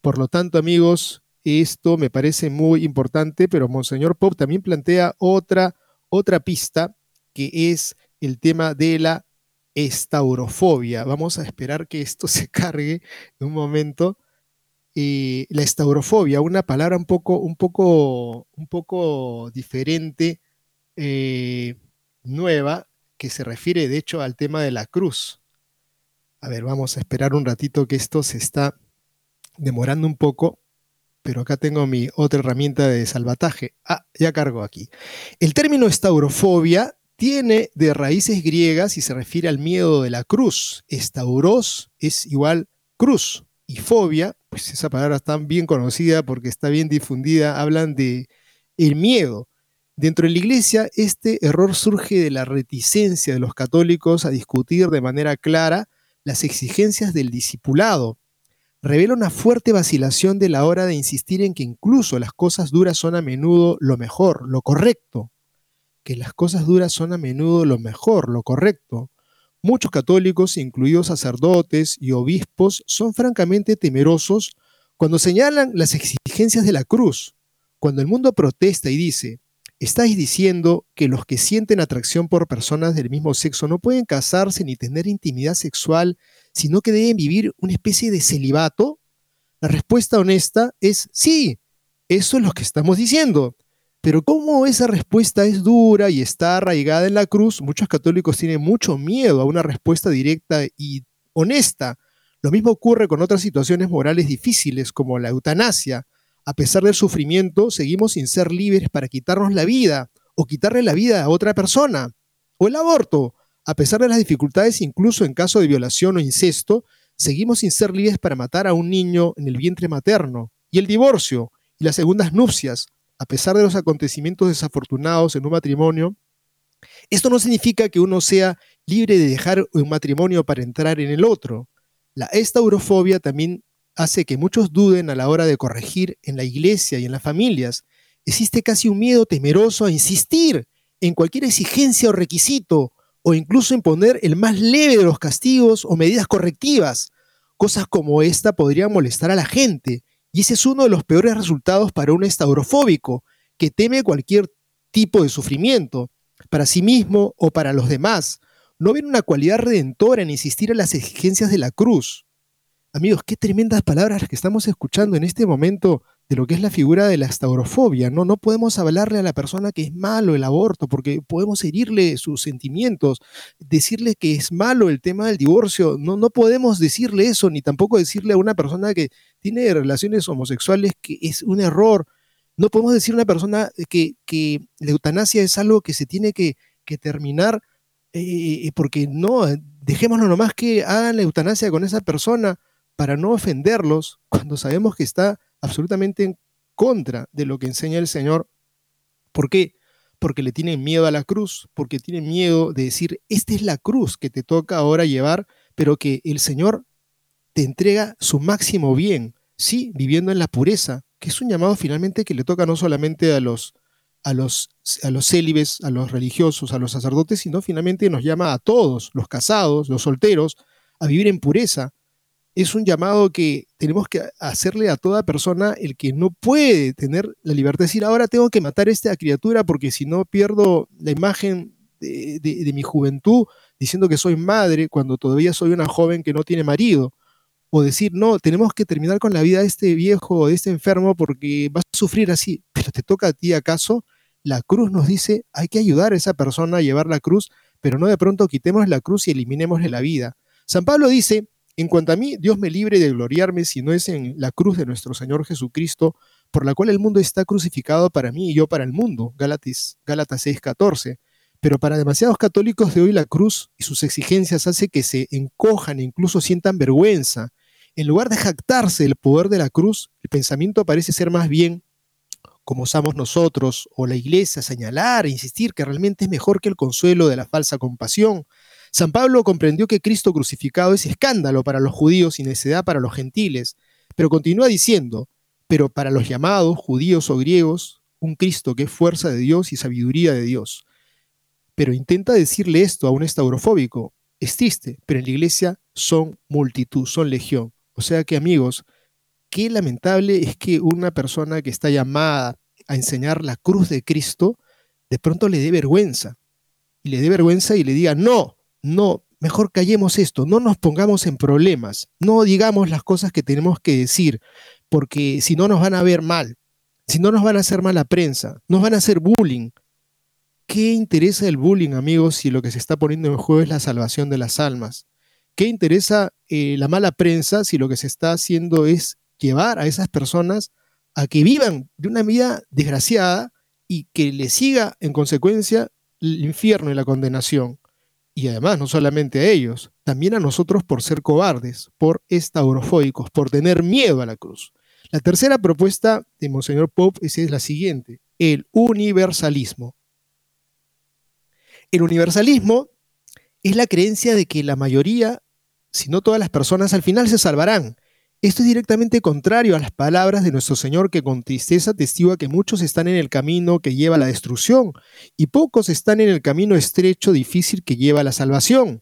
Por lo tanto, amigos, esto me parece muy importante, pero Monseñor Pop también plantea otra, otra pista, que es el tema de la estaurofobia. Vamos a esperar que esto (laughs) se cargue en un momento. Eh, la estaurofobia, una palabra un poco, un poco, un poco diferente, eh, nueva, que se refiere de hecho al tema de la cruz. A ver, vamos a esperar un ratito que esto se está demorando un poco, pero acá tengo mi otra herramienta de salvataje. Ah, ya cargo aquí. El término estaurofobia tiene de raíces griegas y se refiere al miedo de la cruz. Estauros es igual cruz y fobia, pues esa palabra está bien conocida porque está bien difundida, hablan de el miedo. Dentro de la iglesia, este error surge de la reticencia de los católicos a discutir de manera clara las exigencias del discipulado. Revela una fuerte vacilación de la hora de insistir en que incluso las cosas duras son a menudo lo mejor, lo correcto. Que las cosas duras son a menudo lo mejor, lo correcto. Muchos católicos, incluidos sacerdotes y obispos, son francamente temerosos cuando señalan las exigencias de la cruz. Cuando el mundo protesta y dice, ¿Estáis diciendo que los que sienten atracción por personas del mismo sexo no pueden casarse ni tener intimidad sexual, sino que deben vivir una especie de celibato? La respuesta honesta es sí, eso es lo que estamos diciendo. Pero como esa respuesta es dura y está arraigada en la cruz, muchos católicos tienen mucho miedo a una respuesta directa y honesta. Lo mismo ocurre con otras situaciones morales difíciles como la eutanasia, a pesar del sufrimiento, seguimos sin ser libres para quitarnos la vida o quitarle la vida a otra persona. O el aborto, a pesar de las dificultades, incluso en caso de violación o incesto, seguimos sin ser libres para matar a un niño en el vientre materno. Y el divorcio y las segundas nupcias, a pesar de los acontecimientos desafortunados en un matrimonio, esto no significa que uno sea libre de dejar un matrimonio para entrar en el otro. La estaurofobia también hace que muchos duden a la hora de corregir en la iglesia y en las familias. Existe casi un miedo temeroso a insistir en cualquier exigencia o requisito, o incluso imponer el más leve de los castigos o medidas correctivas. Cosas como esta podrían molestar a la gente, y ese es uno de los peores resultados para un estaurofóbico, que teme cualquier tipo de sufrimiento, para sí mismo o para los demás. No ven una cualidad redentora en insistir en las exigencias de la cruz. Amigos, qué tremendas palabras que estamos escuchando en este momento de lo que es la figura de la estaurofobia, ¿no? No podemos hablarle a la persona que es malo el aborto, porque podemos herirle sus sentimientos, decirle que es malo el tema del divorcio, no, no podemos decirle eso, ni tampoco decirle a una persona que tiene relaciones homosexuales que es un error. No podemos decirle a una persona que, que la eutanasia es algo que se tiene que, terminar, eh, porque no, dejémoslo nomás que hagan la eutanasia con esa persona para no ofenderlos cuando sabemos que está absolutamente en contra de lo que enseña el Señor. ¿Por qué? Porque le tienen miedo a la cruz, porque tienen miedo de decir, esta es la cruz que te toca ahora llevar, pero que el Señor te entrega su máximo bien, sí, viviendo en la pureza, que es un llamado finalmente que le toca no solamente a los a los, a los célibes, a los religiosos, a los sacerdotes, sino finalmente nos llama a todos, los casados, los solteros, a vivir en pureza. Es un llamado que tenemos que hacerle a toda persona el que no puede tener la libertad de decir, ahora tengo que matar a esta criatura porque si no pierdo la imagen de, mi juventud diciendo que soy madre cuando todavía soy una joven que no tiene marido o decir, no, tenemos que terminar con la vida de este viejo o de este enfermo porque vas a sufrir así, pero te toca a ti acaso, la cruz nos dice, hay que ayudar a esa persona a llevar la cruz, pero no de pronto quitemos la cruz y eliminemos la vida. San Pablo dice, en cuanto a mí, Dios me libre de gloriarme si no es en la cruz de nuestro Señor Jesucristo, por la cual el mundo está crucificado para mí y yo para el mundo. Gálatas, Gálatas 6:14. Pero para demasiados católicos de hoy la cruz y sus exigencias hace que se encojan e incluso sientan vergüenza en lugar de jactarse del poder de la cruz, el pensamiento parece ser más bien, como usamos nosotros o la iglesia, señalar e insistir que realmente es mejor que el consuelo de la falsa compasión. San Pablo comprendió que Cristo crucificado es escándalo para los judíos y necedad para los gentiles, pero continúa diciendo, pero para los llamados, judíos o griegos, un Cristo que es fuerza de Dios y sabiduría de Dios. Pero intenta decirle esto a un estaurofóbico. Es triste, pero en la iglesia son multitud, son legión. O sea que amigos, qué lamentable es que una persona que está llamada a enseñar la cruz de Cristo, de pronto le dé vergüenza. Y le dé vergüenza y le diga, no, no, mejor callemos esto, no nos pongamos en problemas, no digamos las cosas que tenemos que decir, porque si no nos van a ver mal, si no nos van a hacer mala prensa, nos van a hacer bullying. ¿Qué interesa el bullying, amigos, si lo que se está poniendo en juego es la salvación de las almas? ¿Qué interesa eh, la mala prensa si lo que se está haciendo es llevar a esas personas a que vivan de una vida desgraciada y que le siga en consecuencia el infierno y la condenación? Y además, no solamente a ellos, también a nosotros por ser cobardes, por estaurofóicos, por tener miedo a la cruz. La tercera propuesta de Monseñor Pope es la siguiente, el universalismo. El universalismo es la creencia de que la mayoría, si no todas las personas, al final se salvarán. Esto es directamente contrario a las palabras de nuestro Señor que con tristeza testigua que muchos están en el camino que lleva a la destrucción y pocos están en el camino estrecho, difícil que lleva a la salvación.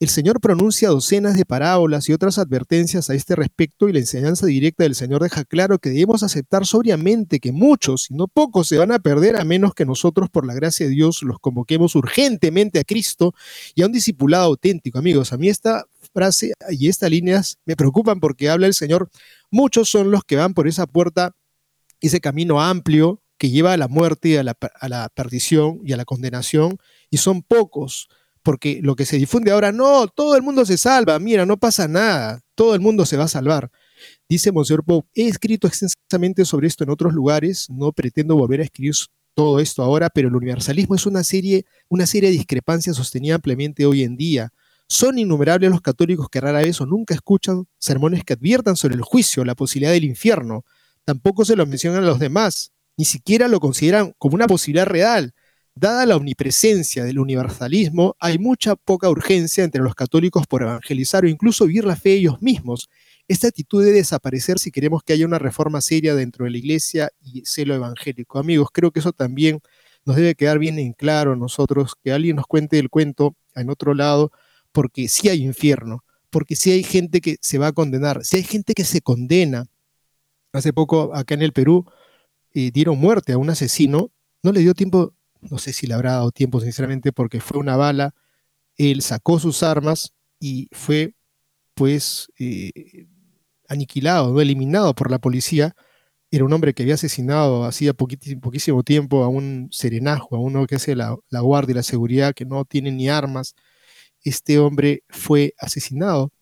El Señor pronuncia docenas de parábolas y otras advertencias a este respecto y la enseñanza directa del Señor deja claro que debemos aceptar sobriamente que muchos, y no pocos, se van a perder a menos que nosotros, por la gracia de Dios, los convoquemos urgentemente a Cristo y a un discipulado auténtico. Amigos, a mí esta frase y estas líneas me preocupan porque habla el Señor, muchos son los que van por esa puerta, ese camino amplio que lleva a la muerte, a a la perdición y a la condenación, y son pocos porque lo que se difunde ahora, no, todo el mundo se salva, mira, no pasa nada, todo el mundo se va a salvar. Dice Monseñor Pope, he escrito extensamente sobre esto en otros lugares, no pretendo volver a escribir todo esto ahora, pero el universalismo es una serie, una serie de discrepancias sostenida ampliamente hoy en día. Son innumerables los católicos que rara vez o nunca escuchan sermones que adviertan sobre el juicio, la posibilidad del infierno. Tampoco se lo mencionan a los demás, ni siquiera lo consideran como una posibilidad real. Dada la omnipresencia del universalismo, hay mucha poca urgencia entre los católicos por evangelizar o incluso vivir la fe ellos mismos. Esta actitud debe desaparecer si queremos que haya una reforma seria dentro de la iglesia y celo evangélico. Amigos, creo que eso también nos debe quedar bien en claro nosotros, que alguien nos cuente el cuento en otro lado, porque si hay infierno, porque si hay gente que se va a condenar, si hay gente que se condena. Hace poco acá en el Perú eh, dieron muerte a un asesino, no le dio tiempo no sé si le habrá dado tiempo, sinceramente, porque fue una bala, él sacó sus armas y fue, pues, eh, aniquilado, ¿no? eliminado por la policía. Era un hombre que había asesinado hacía poquísimo tiempo a un serenajo, a uno que hace la, guardia y la seguridad, que no tiene ni armas. Este hombre fue asesinado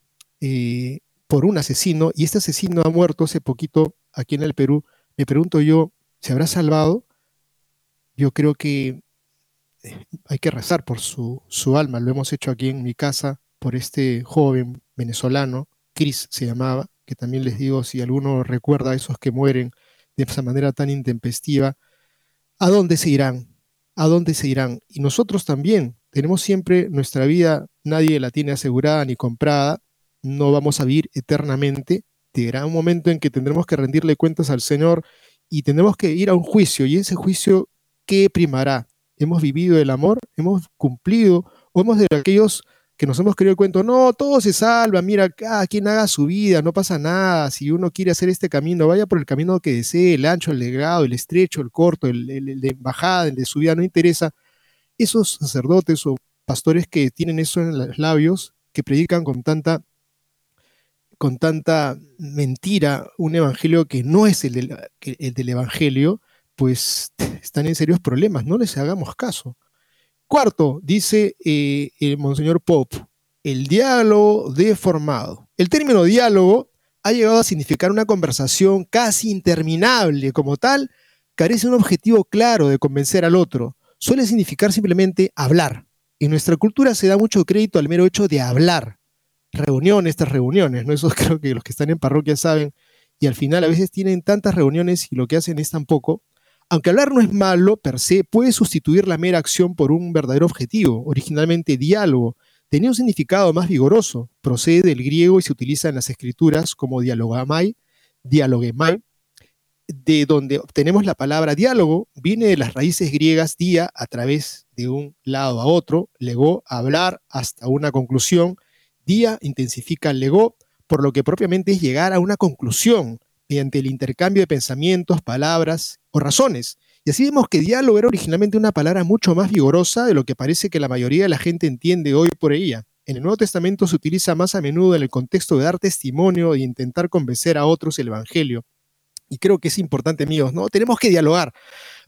eh, por un asesino y este asesino ha muerto hace poquito aquí en el Perú. Me pregunto yo, ¿se habrá salvado? Yo creo que eh, hay que rezar por su, su, alma. Lo hemos hecho aquí en mi casa por este joven venezolano, Chris se llamaba, que también les digo, si alguno recuerda a esos que mueren de esa manera tan intempestiva, ¿a dónde se irán? ¿A dónde se irán? Y nosotros también tenemos siempre nuestra vida, nadie la tiene asegurada ni comprada, no vamos a vivir eternamente. Llegará un momento en que tendremos que rendirle cuentas al Señor y tendremos que ir a un juicio y ese juicio ¿qué primará? ¿Hemos vivido el amor? ¿Hemos cumplido? ¿O hemos de aquellos que nos hemos creído el cuento, no, todo se salva, mira, cada quien haga su vida, no pasa nada, si uno quiere hacer este camino, vaya por el camino que desee, el ancho, el delgado, el estrecho, el corto, el, de embajada, el de su vida, no interesa. Esos sacerdotes o pastores que tienen eso en los labios, que predican con tanta con tanta mentira un evangelio que no es el el del evangelio, pues están en serios problemas, no les hagamos caso. Cuarto, dice eh, el Monseñor Pope, el diálogo deformado. El término diálogo ha llegado a significar una conversación casi interminable. Como tal, carece de un objetivo claro de convencer al otro. Suele significar simplemente hablar. En nuestra cultura se da mucho crédito al mero hecho de hablar. Reuniones estas reuniones, ¿no? Eso (laughs) creo que los que están en parroquia saben. Y al final a veces tienen tantas reuniones y lo que hacen es tan poco aunque hablar no es malo per se, puede sustituir la mera acción por un verdadero objetivo, originalmente diálogo. Tenía un significado más vigoroso, procede del griego y se utiliza en las escrituras como dialogamai, dialogemai, de donde obtenemos la palabra diálogo, viene de las raíces griegas dia a través de un lado a otro, legó, hablar hasta una conclusión, dia intensifica el legó, por lo que propiamente es llegar a una conclusión, mediante el intercambio de pensamientos, palabras razones. Y así vemos que diálogo era originalmente una palabra mucho más vigorosa de lo que parece que la mayoría de la gente entiende hoy por ella. En el Nuevo Testamento se utiliza más a menudo en el contexto de dar testimonio e intentar convencer a otros el Evangelio. Y creo que es importante, amigos, ¿no? Tenemos que dialogar.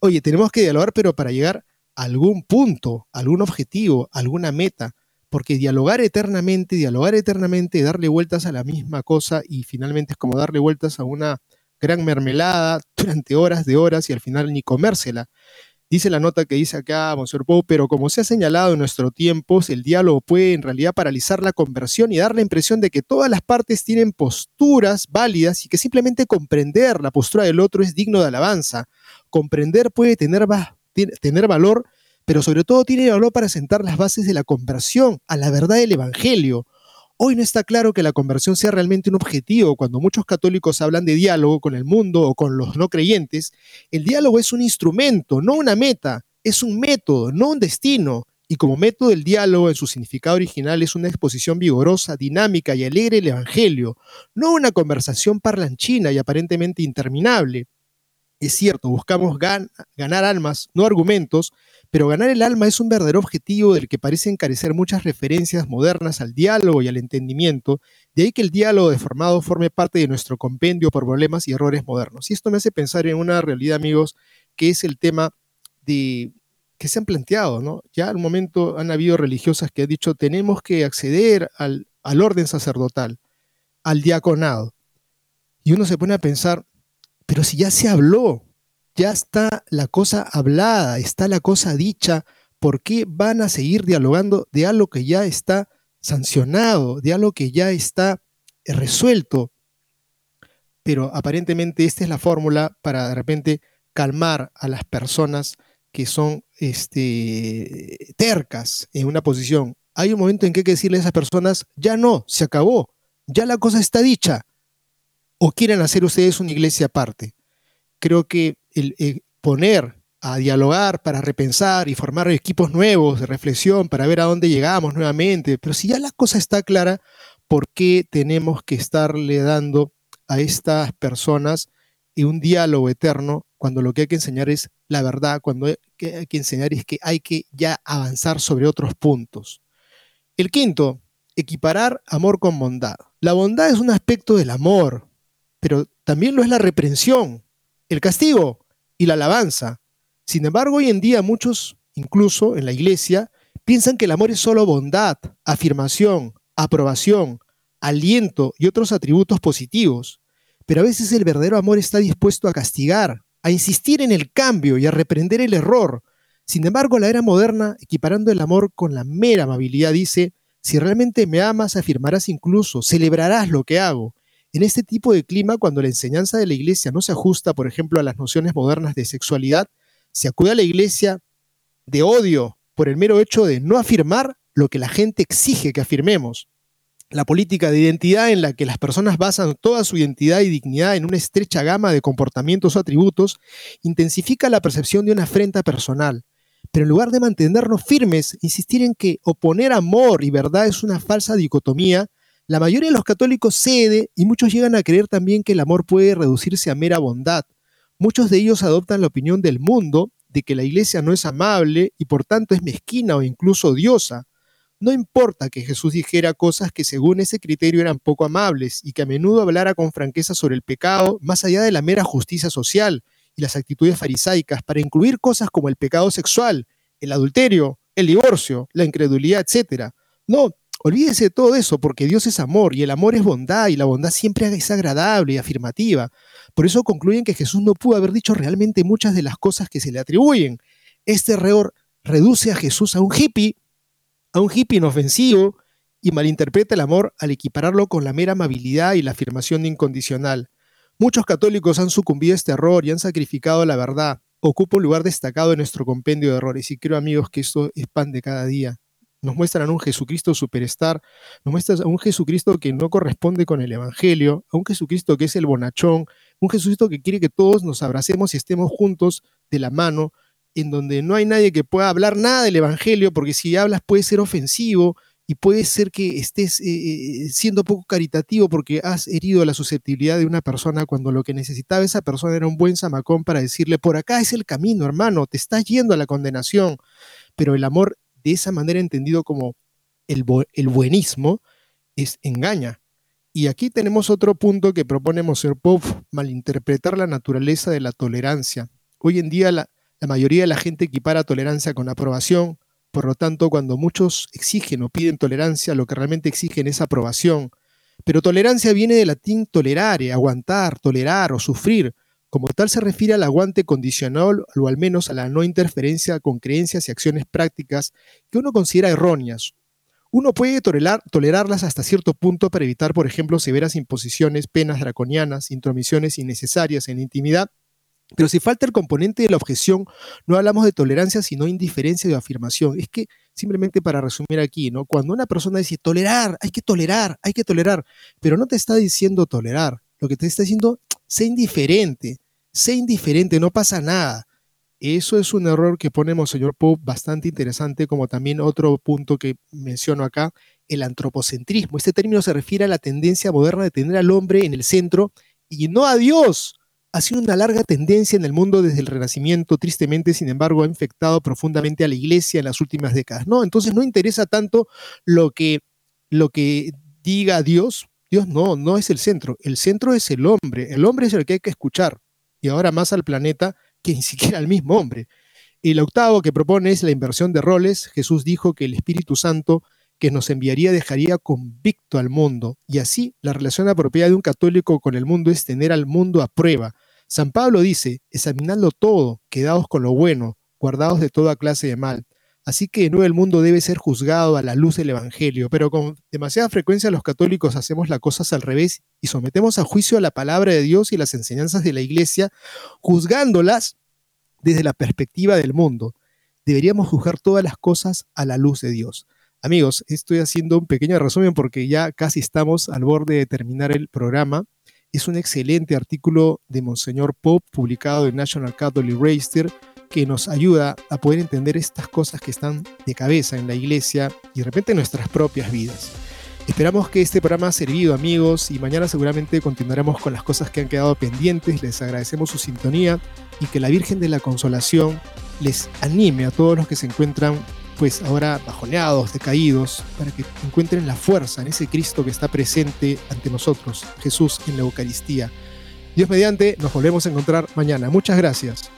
Oye, tenemos que dialogar, pero para llegar a algún punto, algún objetivo, alguna meta porque dialogar eternamente, dialogar eternamente, darle vueltas a la misma cosa y finalmente es como darle vueltas a una gran mermelada (laughs) durante horas de horas y al final ni comérsela. Dice la nota que dice acá Monsieur Poe, pero como se ha señalado en nuestro tiempo, el diálogo puede en realidad paralizar la conversión y dar la impresión de que todas las partes tienen posturas válidas y que simplemente comprender la postura del otro es digno de alabanza. Comprender puede tener, tener valor pero sobre todo tiene valor para sentar las bases de la conversión a la verdad del Evangelio. Hoy no está claro que la conversión sea realmente un objetivo. Cuando muchos católicos hablan de diálogo con el mundo o con los no creyentes, el diálogo es un instrumento, no una meta, es un método, no un destino. Y como método el diálogo en su significado original es una exposición vigorosa, dinámica y alegre del Evangelio, no una conversación parlanchina y aparentemente interminable. Es cierto, buscamos ganar almas, no argumentos, pero ganar el alma es un verdadero objetivo del que parecen carecer muchas referencias modernas al diálogo y al entendimiento, de ahí que el diálogo deformado forme parte de nuestro compendio por problemas y errores modernos. Y esto me hace pensar en una realidad, amigos, que es el tema de que se han planteado, ¿no? Ya al momento han habido religiosas que han dicho tenemos que acceder al, al orden sacerdotal, al diaconado. Y uno se pone a pensar, pero si ya se habló, ya está la cosa hablada, está la cosa dicha, ¿por qué van a seguir dialogando de algo que ya está sancionado, de algo que ya está resuelto? Pero aparentemente esta es la fórmula para de repente calmar a las personas que son este, tercas en una posición. Hay un momento en que hay que decirle a esas personas, ya no, se acabó, ya la cosa está dicha, o quieren hacer ustedes una iglesia aparte. Creo que el, eh, poner a dialogar para repensar y formar equipos nuevos de reflexión para ver a dónde llegamos nuevamente, pero si ya la cosa está clara, ¿por qué tenemos que estarle dando a estas personas un diálogo eterno cuando lo que hay que enseñar es la verdad, cuando hay que enseñar es que hay que ya avanzar sobre otros puntos? El quinto, equiparar amor con bondad. La bondad es un aspecto del amor, pero también lo es la reprensión, el castigo y la alabanza. Sin embargo, hoy en día muchos, incluso en la iglesia, piensan que el amor es solo bondad, afirmación, aprobación, aliento y otros atributos positivos. Pero a veces el verdadero amor está dispuesto a castigar, a insistir en el cambio y a reprender el error. Sin embargo, la era moderna, equiparando el amor con la mera amabilidad, dice, si realmente me amas, afirmarás incluso, celebrarás lo que hago, en este tipo de clima, cuando la enseñanza de la iglesia no se ajusta, por ejemplo, a las nociones modernas de sexualidad, se acude a la iglesia de odio por el mero hecho de no afirmar lo que la gente exige que afirmemos. La política de identidad en la que las personas basan toda su identidad y dignidad en una estrecha gama de comportamientos o atributos intensifica la percepción de una afrenta personal. Pero en lugar de mantenernos firmes, insistir en que oponer amor y verdad es una falsa dicotomía, la mayoría de los católicos cede y muchos llegan a creer también que el amor puede reducirse a mera bondad. Muchos de ellos adoptan la opinión del mundo de que la iglesia no es amable y por tanto es mezquina o incluso odiosa. No importa que Jesús dijera cosas que según ese criterio eran poco amables y que a menudo hablara con franqueza sobre el pecado, más allá de la mera justicia social y las actitudes farisaicas, para incluir cosas como el pecado sexual, el adulterio, el divorcio, la incredulidad, etc. No, olvídese de todo eso, porque Dios es amor y el amor es bondad y la bondad siempre es agradable y afirmativa. Por eso concluyen que Jesús no pudo haber dicho realmente muchas de las cosas que se le atribuyen. Este error reduce a Jesús a un hippie a un hippie inofensivo y malinterpreta el amor al equipararlo con la mera amabilidad y la afirmación incondicional. Muchos católicos han sucumbido a este error y han sacrificado la verdad. Ocupa un lugar destacado en nuestro compendio de errores y creo amigos que esto es pan de cada día. Nos muestran a un Jesucristo superstar, nos muestran a un Jesucristo que no corresponde con el Evangelio, a un Jesucristo que es el bonachón, un Jesucristo que quiere que todos nos abracemos y estemos juntos de la mano, en donde no hay nadie que pueda hablar nada del Evangelio, porque si hablas puede ser ofensivo y puede ser que estés eh, eh, siendo poco caritativo porque has herido la susceptibilidad de una persona cuando lo que necesitaba esa persona era un buen zamacón para decirle, por acá es el camino, hermano, te estás yendo a la condenación. Pero el amor, de esa manera entendido como el, buenismo, es engaña. Y aquí tenemos otro punto que propone Mosher Pop, malinterpretar la naturaleza de la tolerancia. Hoy en día la, la mayoría de la gente equipara tolerancia con aprobación, por lo tanto, cuando muchos exigen o piden tolerancia, lo que realmente exigen es aprobación. Pero tolerancia viene del latín tolerare, aguantar, tolerar o sufrir. Como tal se refiere al aguante condicional o al menos a la no interferencia con creencias y acciones prácticas que uno considera erróneas. Uno puede tolerar, tolerarlas hasta cierto punto para evitar, por ejemplo, severas imposiciones, penas draconianas, intromisiones innecesarias en la intimidad pero si falta el componente de la objeción, no hablamos de tolerancia, sino indiferencia de afirmación. Es que, simplemente para resumir aquí, ¿no? Cuando una persona dice tolerar, hay que tolerar, hay que tolerar, pero no te está diciendo tolerar, lo que te está diciendo, sé indiferente, sé indiferente, no pasa nada. Eso es un error que ponemos, señor Pope, bastante interesante, como también otro punto que menciono acá, el antropocentrismo. Este término se refiere a la tendencia moderna de tener al hombre en el centro y no a Dios ha sido una larga tendencia en el mundo desde el Renacimiento, tristemente, sin embargo, ha infectado profundamente a la iglesia en las últimas décadas. No, entonces no interesa tanto lo que, lo que diga Dios. Dios no, no es el centro. El centro es el hombre. El hombre es el que hay que escuchar. Y ahora más al planeta que ni (laughs) siquiera al mismo hombre. El octavo que propone es la inversión de roles. Jesús dijo que el Espíritu Santo que nos enviaría dejaría convicto al mundo. Y así, la relación apropiada de un católico con el mundo es tener al mundo a prueba. San Pablo dice, examinadlo todo, quedaos con lo bueno, guardados de toda clase de mal. Así que no el mundo debe ser juzgado a la luz del Evangelio, pero con demasiada frecuencia los católicos hacemos las cosas al revés y sometemos a juicio a la palabra de Dios y las enseñanzas de la Iglesia, juzgándolas desde la perspectiva del mundo. Deberíamos juzgar todas las cosas a la luz de Dios. Amigos, estoy haciendo un pequeño resumen porque ya casi estamos al borde de terminar el programa. Es un excelente artículo de Monseñor Pope publicado en National Catholic Register que nos ayuda a poder entender estas cosas que están de cabeza en la iglesia y de repente en nuestras propias vidas. Esperamos que este programa ha servido amigos y mañana seguramente continuaremos con las cosas que han quedado pendientes. Les agradecemos su sintonía y que la Virgen de la Consolación les anime a todos los que se encuentran pues ahora bajoneados, decaídos, para que encuentren la fuerza en ese Cristo que está presente ante nosotros, Jesús en la Eucaristía. Dios mediante, nos volvemos a encontrar mañana. Muchas gracias.